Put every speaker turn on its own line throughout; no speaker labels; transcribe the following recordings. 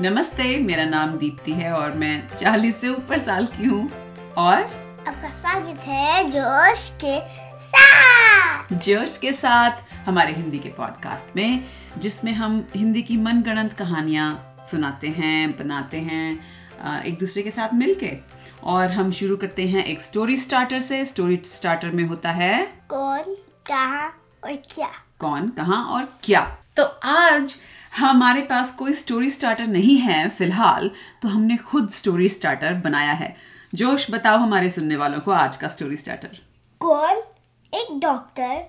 नमस्ते मेरा नाम दीप्ति है और मैं 40 से ऊपर साल की हूँ। और?
आपका स्वागत है जोश के साथ।
जोश के साथ हमारे हिंदी के पॉडकास्ट में जिसमें हम हिंदी की मनगढ़ंत कहानियाँ सुनाते हैं बनाते हैं एक दूसरे के साथ मिलके। और हम शुरू करते हैं एक स्टोरी स्टार्टर से। स्टोरी स्टार्टर में होता है
कौन कहाँ और क्या?
कौन कहाँ और क्या? तो आज हमारे पास कोई स्टोरी स्टार्टर नहीं है फ़िलहाल तो हमने खुद स्टोरी स्टार्टर बनाया है। जोश बताओ हमारे सुनने वालों को आज का स्टोरी स्टार्टर
कौन? एक डॉक्टर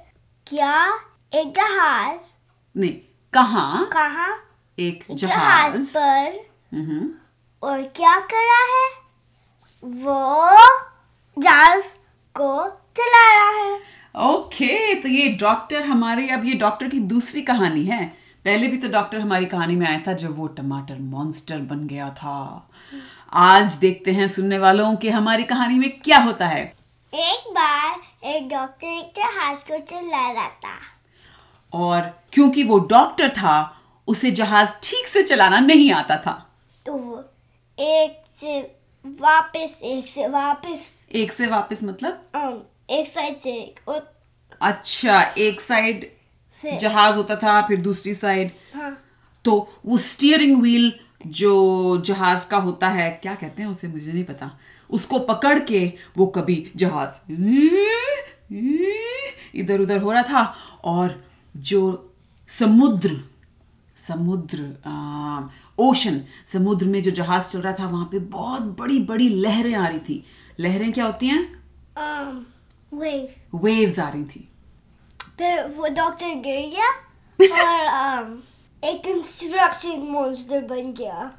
क्या? एक जहाज़?
नहीं कहाँ?
कहाँ?
एक
जहाज़
जहाज़।
पर।
हम्म,
और क्या कर रहा है? वो जहाज़ को चला रहा है।
ओके okay, तो ये डॉक्टर हमारे अब ये डॉक्टर की दूसरी कहानी है। पहले भी तो डॉक्टर हमारी कहानी में आया था जब वो टमाटर मॉन्स्टर बन गया था। आज देखते हैं सुनने वालों कि हमारी कहानी में क्या होता है।
एक बार एक डॉक्टर एक जहाज़ को चला रहा था।
और क्योंकि वो डॉक्टर था उसे जहाज़ ठीक से चलाना नहीं आता था।
तो एक से वापस एक से वापस।
एक से वापस मतलब?
एक साइड से एक और
अच्छा एक साइड जहाज़ होता था फिर दूसरी साइड
हाँ।
तो वो स्टीयरिंग व्हील जो जहाज़ का होता है क्या कहते हैं उसे मुझे नहीं पता। उसको पकड़ के वो कभी जहाज़ इधर उधर हो रहा था और जो समुद्र समुद्र ओशन समुद्र में जो जहाज़ चल रहा था वहाँ पे बहुत बड़ी बड़ी लहरें आ रही थी। लहरें क्या होती हैं?
Um, waves
वेव्स आ रही थी।
फिर वो डॉक्टर गिर गया और um, एक कंस्ट्रक्शन मॉन्स्टर बन गया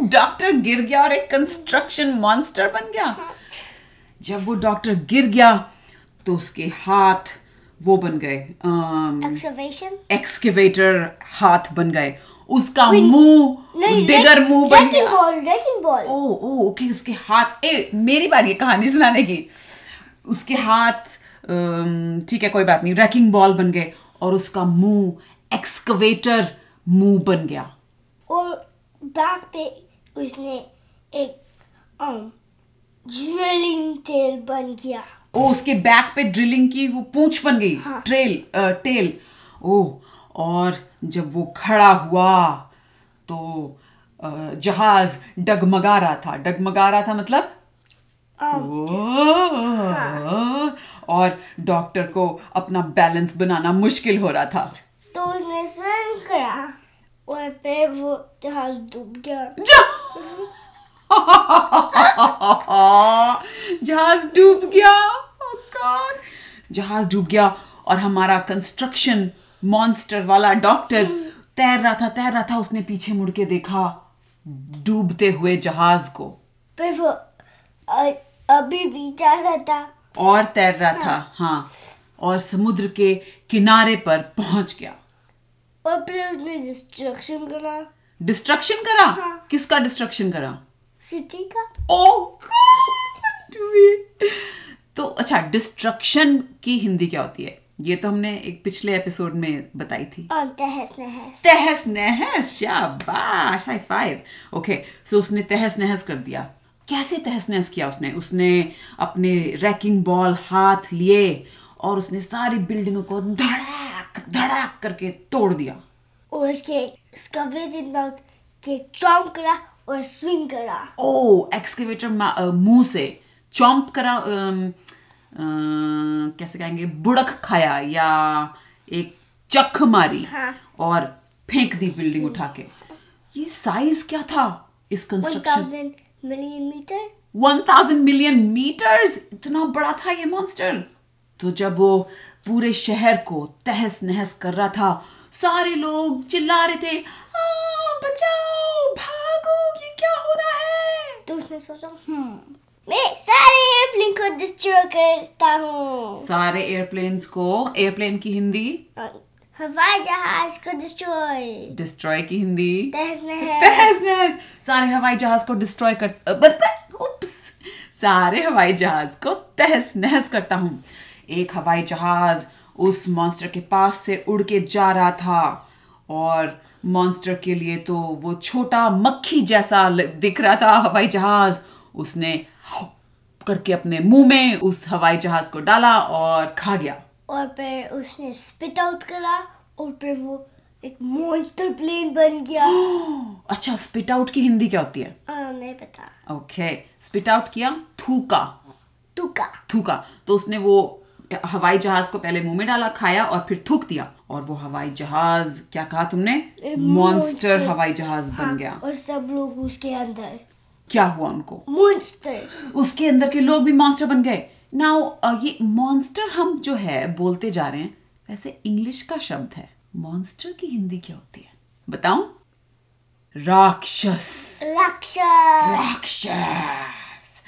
डॉक्टर गिर गया और एक कंस्ट्रक्शन मॉन्स्टर बन गया जब वो डॉक्टर गिर गया तो उसके हाथ वो बन गए
एक्सकवेशन
एक्सकेवेटर हाथ बन गए उसका मुँह डिगर मुँह बन गया
wrecking ball
oh oh okay उसके हाथ ए मेरी बारी है कहानी सुनाने की उसके हाथ ठीक है कोई बात नहीं। रैकिंग बॉल बन गए और उसका मुँह एक्सकवेटर मुँह बन गया।
और बैक पे उसने एक ड्रिलिंग तेल बन गया।
ओ उसके बैक पे ड्रिलिंग की वो पूंछ बन गई।
हाँ।
ट्रेल टेल ओ और जब वो खड़ा हुआ तो जहाज़ डगमगा रहा था। डगमगा रहा था मतलब? ओ, और डॉक्टर को अपना बैलेंस बनाना मुश्किल हो रहा था।
तो उसने स्विम करा और फिर वो जहाज़ डूब गया।
जहाज़ डूब गया। Oh जहाज़ डूब गया और हमारा कंस्ट्रक्शन मॉन्स्टर वाला डॉक्टर तैर रहा था तैर रहा था उसने पीछे मुड़ के देखा डूबते हुए जहाज़ को।
फिर वो अभी भी जा रहा था।
और तैर रहा था हाँ और समुद्र के किनारे पर पहुँच गया।
और फिर उसने डिस्ट्रक्शन करा।
डिस्ट्रक्शन करा?
हाँ।
किसका डिस्ट्रक्शन करा?
सिटी का।
Oh God! तो अच्छा डिस्ट्रक्शन की हिंदी क्या होती है? ये तो हमने एक पिछले एपिसोड में बताई थी।
और तहस नहस।
तहस नहस शाबाश हाई फाइव ओके सो उसने तहस नहस कर दिया। कैसे तहस नहस किया उसने? उसने अपने रैकिंग बॉल हाथ लिए और उसने सारी बिल्डिंगों को धड़ाक धड़ाक करके तोड़ दिया।
और उसके स्कवेटिंग माउथ के चॉम्प करा और स्विंग करा।
ओ एक्सकेवेटर मुँह से चॉम्प करा अम, अ, कैसे कहेंगे बुड़क खाया या एक चख मारी
हाँ।
और फेंक दी बिल्डिंग उठा के। ये साइज़ क्या था इस construction
million metre
one thousand million metres इतना बड़ा था ये मॉन्स्टर तो जब वो पूरे शहर को तहस नहस कर रहा था सारे लोग चिल्ला रहे थे "आ, बचाओ भागो ये क्या हो रहा है?
तो उसने सोचा हम्म मैं सारे एयरप्लेन को डिस्ट्रॉय करता हूँ।
सारे एयरप्लेन्स को एयरप्लेन की हिंदी?
हवाई जहाज़ को डिस्ट्रॉय
डिस्ट्रॉय की हिंदी?
तहस नहस
सारे हवाई जहाज़ को डिस्ट्रॉय कर ब- ब- उप्स. सारे हवाई जहाज़ को तहस नहस करता हूँ. एक हवाई जहाज़ उस मॉन्स्टर के पास से उड़ के जा रहा था और मॉन्स्टर के लिए तो वो छोटा मक्खी जैसा दिख रहा था हवाई जहाज़. उसने करके अपने मुँह में उस हवाई जहाज़ को डाला और खा गया।
और फिर उसने स्पिट आउट करा और फिर वो एक मॉन्स्टर प्लेन बन गया।
अच्छा स्पिट आउट की हिंदी क्या होती है?
आ, नहीं पता।
ओके स्पिट आउट किया थूका।
तुका
थूका। तो उसने वो हवाई जहाज़ को पहले मुँह में डाला खाया और फिर थूक दिया। और वो हवाई जहाज़ क्या कहा तुमने? मॉन्स्टर हवाई जहाज़
हाँ, बन
गया।
और सब लोग उसके अंदर।
क्या हुआ उनको?
मॉन्स्टर
उसके अंदर के लोग भी मॉन्स्टर बन गए। नाउ ये मॉन्स्टर हम जो है बोलते जा रहे हैं वैसे इंग्लिश का शब्द है। मॉन्स्टर की हिंदी क्या होती है? बताऊँ? राक्षस।
राक्षस।
राक्षस।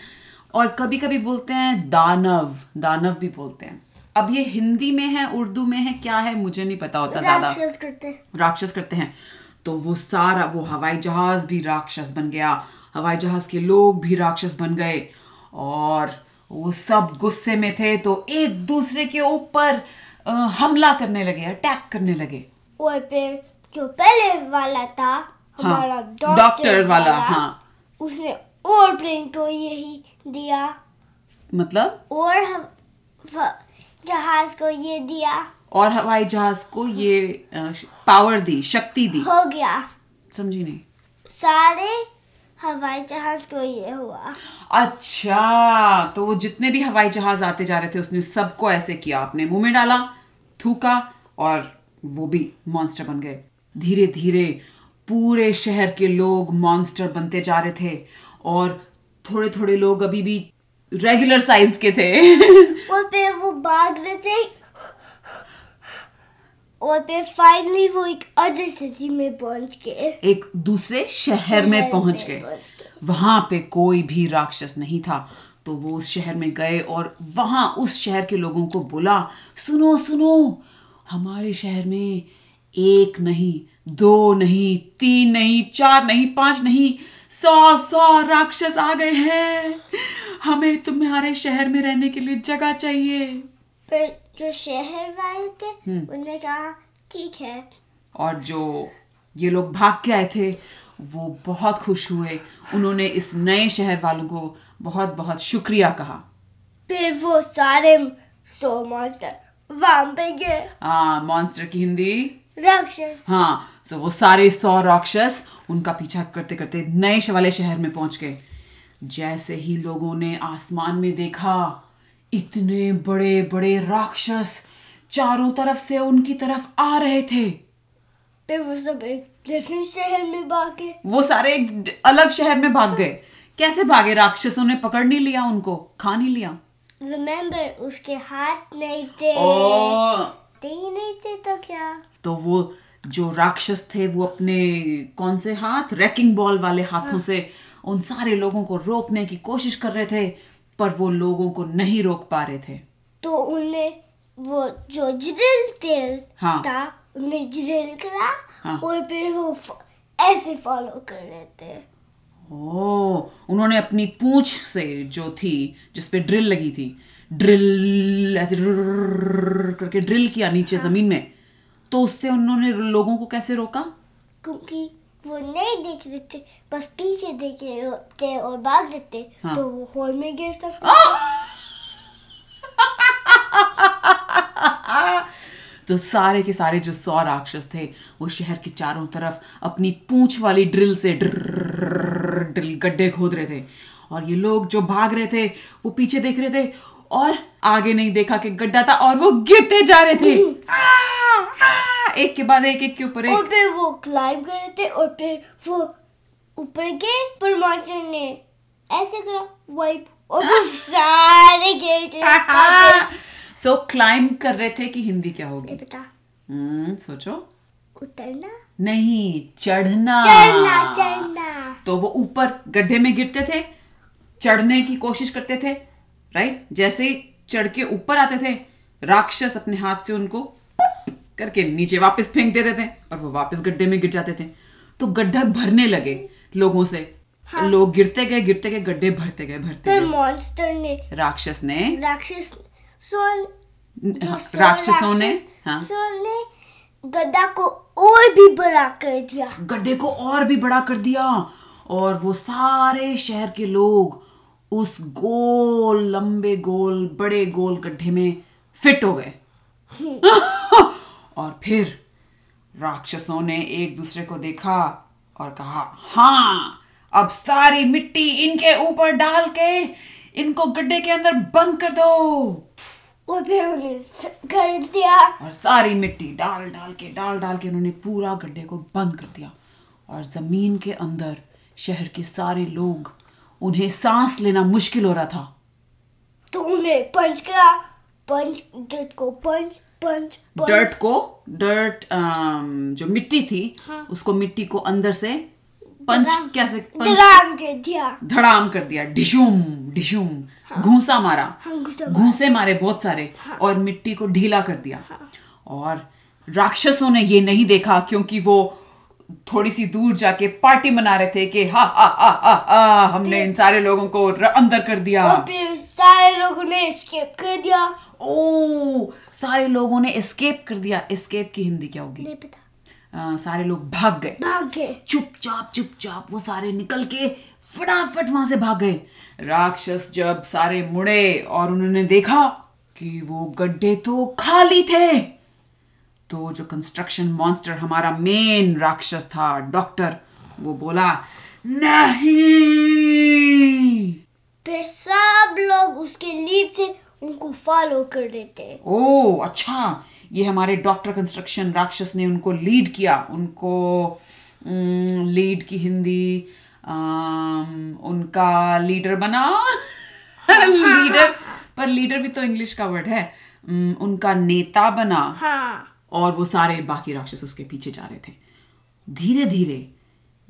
और कभी कभी बोलते हैं दानव। दानव भी बोलते हैं। अब ये हिंदी में है उर्दू में है क्या है मुझे नहीं पता होता ज़्यादा।
राक्षस करते हैं।
राक्षस करते हैं। तो वो सारा वो हवाई जहाज़ भी राक्षस बन गया। हवाई जहाज़ के लोग भी राक्षस बन गए। और वो सब गुस्से में थे तो एक दूसरे के ऊपर हमला करने लगे अटैक करने लगे।
और फिर जो पहले वाला था हमारा डॉक्टर
डॉक्टर वाला, हाँ।
उसने और प्लेन को यही दिया।
मतलब?
और हम जहाज़ को ये दिया।
और हवाई जहाज़ को ये पावर दी शक्ति दी।
हो गया।
समझी नहीं।
सारे हवाई जहाज़ को ये हुआ।
अच्छा तो वो जितने भी हवाई जहाज़ आते जा रहे थे उसने सबको ऐसे किया। अपने मुँह में डाला थूका और वो भी मॉन्स्टर बन गए। धीरे धीरे पूरे शहर के लोग मॉन्स्टर बनते जा रहे थे और थोड़े थोड़े लोग अभी भी रेगुलर साइज़ के थे।
और फिर वो भाग रहे थे और फिर फाइनली वो एक अदर सिटी में पहुँच गए
एक दूसरे शहर में पहुँच गए
पहुँच गए।
वहाँ पे कोई भी राक्षस नहीं था। तो वो उस शहर में गए और वहाँ उस शहर के लोगों को बोला सुनो सुनो हमारे शहर में एक नहीं दो नहीं तीन नहीं चार नहीं पाँच नहीं सौ सौ राक्षस आ गए हैं। हमें तुम्हारे शहर में रहने के लिए जगह चाहिए।
फिर जो शहर वाले थे
हम्म।
उन्होंने कहा ठीक है।
और जो ये लोग भाग के आए थे वो बहुत खुश हुए। उन्होंने इस नए शहर वालों को बहुत बहुत शुक्रिया कहा।
फिर वो सारे सो मॉन्स्टर वहाँ पे गए।
आ, मॉन्स्टर की हिंदी?
राक्षस।
हाँ सो वो सारे सौ राक्षस उनका पीछा करते करते नए वाले शहर में पहुँच गए। जैसे ही लोगों ने आसमान में देखा इतने बड़े बड़े राक्षस चारों तरफ़ से उनकी तरफ़ आ रहे थे।
फिर वो सब एक डिफरेंट शहर में भागे।
वो सारे एक अलग शहर में भाग गए। कैसे भागे? राक्षसों ने पकड़ नहीं लिया उनको खा नहीं लिया।
रिमेम्बर उसके हाथ नहीं थे।
ओ,
नहीं थे तो क्या?
तो वो जो राक्षस थे वो अपने कौन से हाथ? रैकिंग बॉल वाले हाथों हाँ। से उन सारे लोगों को रोकने की कोशिश कर रहे थे। पर वो लोगों को नहीं रोक पा रहे थे
तो उन्हें वो जो ड्रिल तेल
हाँ।
था उन्हें ड्रिल करा
हाँ।
और फिर वो ऐसे फॉलो कर रहे थे
ओ उन्होंने अपनी पूंछ से जो थी जिस पे ड्रिल लगी थी ड्रिल ऐसे करके ड्रिल किया नीचे हाँ। ज़मीन में तो उससे उन्होंने लोगों को कैसे रोका
क्योंकि वो नहीं देख रहे थे बस पीछे देख रहे थे और भाग रहे थे
हाँ।
तो वो होल में गिर सकते
तो सारे के सारे जो सौ राक्षस थे वो शहर के चारों तरफ़ अपनी पूंछ वाली ड्रिल से ड्रिल ड्रिल गड्ढे खोद रहे थे। और ये लोग जो भाग रहे थे वो पीछे देख रहे थे और आगे नहीं देखा कि गड्ढा था और वो गिरते जा रहे थे। आ, एक के बाद एक एक के ऊपर
और फिर वो क्लाइंब कर रहे थे और फिर वो ऊपर गए पर मास्टर ने ऐसे करा वाइप और सारे गए।
सो क्लाइंब कर रहे थे कि हिंदी क्या होगी?
बता।
हम्म सोचो।
उतरना?
नहीं चढ़ना।
चढ़ना चढ़ना।
तो वो ऊपर गड्ढे में गिरते थे चढ़ने की कोशिश करते थे राइट जैसे ही चढ़ के ऊपर आते थे राक्षस अपने हाथ से उनको करके नीचे वापस फेंक देते थे और वो वापस गड्ढे में गिर जाते थे। तो गड्ढा भरने लगे लोगों से। हाँ। लोग गिरते गए गिरते गए गड्ढे भरते गए भरते गए।
मॉन्स्टर ने
राक्षस ने
राक्षस सोल
राक्षसों ने हाँ।
सोल ने गद्दा को और भी बड़ा कर दिया।
गड्ढे को और भी बड़ा कर दिया। और वो सारे शहर के लोग उस गोल लंबे गोल बड़े गोल गड्ढे में फिट हो गए। और फिर राक्षसों ने एक दूसरे को देखा और कहा हाँ अब सारी मिट्टी इनके ऊपर डाल के इनको गड्ढे के अंदर बंद कर दो।
और फिर कर दिया।
और सारी मिट्टी डाल डाल के डाल डाल के उन्होंने पूरा गड्ढे को बंद कर दिया। और ज़मीन के अंदर शहर के सारे लोग उन्हें सांस लेना मुश्किल हो रहा था।
तो उन्हें पंच करा डट को पंच पंच
डर्ट को डर्ट जो मिट्टी थी
हाँ।
उसको मिट्टी को अंदर से पंच कैसे
धड़ाम के दिया।
धड़ाम कर दिया। डिशुम डिशुम। घूसा मारा।
हाँ, घूसा
घूसे मारे बहुत सारे हाँ. और मिट्टी को ढीला कर दिया। हाँ. और राक्षसों ने ये नहीं देखा क्योंकि वो थोड़ी सी दूर जाके पार्टी मना रहे थे कि हा हा हा हा हा हमने इन सारे लोगों को अंदर कर दिया।
और फिर सारे लोगों ने स्किप कर दिया।
ओ सारे लोगों ने एस्केप कर दिया। एस्केप की हिंदी क्या होगी?
नहीं पता।
अ, सारे लोग भाग गए।
भाग गए।
चुपचाप चुपचाप वो सारे निकल के फटाफट वहाँ से भाग गए। राक्षस जब सारे मुड़े और उन्होंने देखा कि वो गड्ढे तो खाली थे तो जो कंस्ट्रक्शन मॉन्स्टर हमारा मेन राक्षस था डॉक्टर वो बोला नहीं!
फिर सब लोग उसके लीड से उनको फॉलो कर देते
ओ अच्छा। ये हमारे डॉक्टर कंस्ट्रक्शन राक्षस ने उनको लीड किया। उनको लीड की हिंदी उनका लीडर बना। लीडर पर लीडर भी तो इंग्लिश का वर्ड है। उनका नेता बना।
हाँ।
और वो सारे बाकी राक्षस उसके पीछे जा रहे थे। धीरे धीरे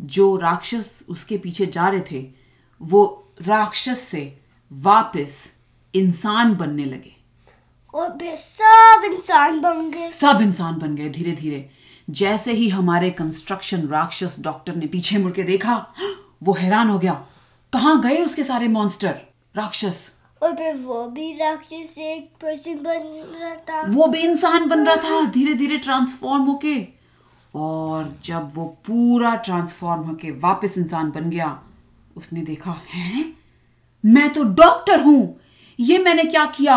जो राक्षस उसके पीछे जा रहे थे वो राक्षस से वापस इंसान बनने लगे।
और सब इंसान बन गए।
सब इंसान बन गए धीरे धीरे जैसे ही हमारे कंस्ट्रक्शन राक्षस डॉक्टर ने पीछे मुड़ के देखा वो हैरान हो गया। कहाँ गए उसके सारे मॉन्स्टर राक्षस।
और फिर वो भी राक्षस एक पर्सन बन रहा था।
वो भी इंसान बन रहा था धीरे धीरे ट्रांसफॉर्म होके। और जब वो पूरा ट्रांसफॉर्म होके वापस इंसान बन गया उसने देखा है? मैं तो डॉक्टर हूँ। ये मैंने क्या किया?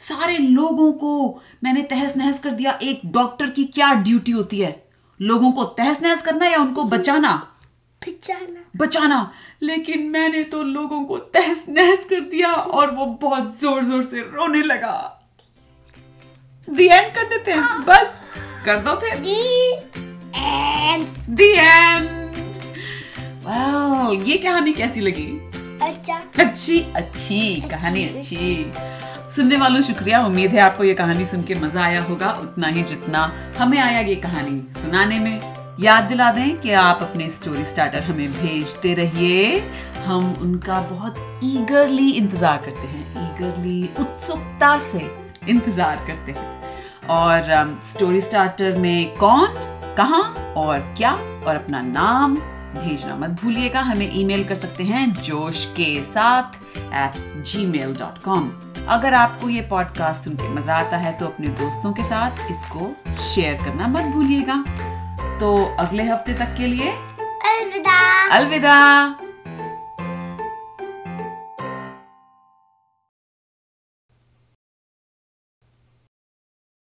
सारे लोगों को मैंने तहस नहस कर दिया। एक डॉक्टर की क्या ड्यूटी होती है? लोगों को तहस नहस करना या उनको बचाना?
पिचाना
बचाना। लेकिन मैंने तो लोगों को तहस नहस कर दिया और वो बहुत ज़ोर ज़ोर से रोने लगा। दी एंड कर देते हैं। बस कर दो फिर।
दी एंड
दी एंड वाह ये कहानी कैसी लगी?
अच्छा।
अच्छी अच्छी कहानी अच्छी। सुनने वालों शुक्रिया। उम्मीद है आपको ये कहानी सुन के मज़ा आया होगा उतना ही जितना हमें आया ये कहानी सुनाने में। याद दिला दें कि आप अपने स्टोरी स्टार्टर हमें भेजते रहिए। हम उनका बहुत ईगरली इंतज़ार करते हैं ईगरली उत्सुकता से इंतज़ार करते हैं। और स्टोरी स्टार्टर में कौन कहाँ और क्या और अपना नाम भेजना। मत भूलिएगा हमें ईमेल कर सकते हैं जोश के साथ at ji mail dot com अगर आपको ये पॉडकास्ट सुन के मज़ा आता है तो अपने दोस्तों के साथ इसको शेयर करना मत भूलिएगा। तो अगले हफ़्ते तक के लिए
अलविदा।
अलविदा।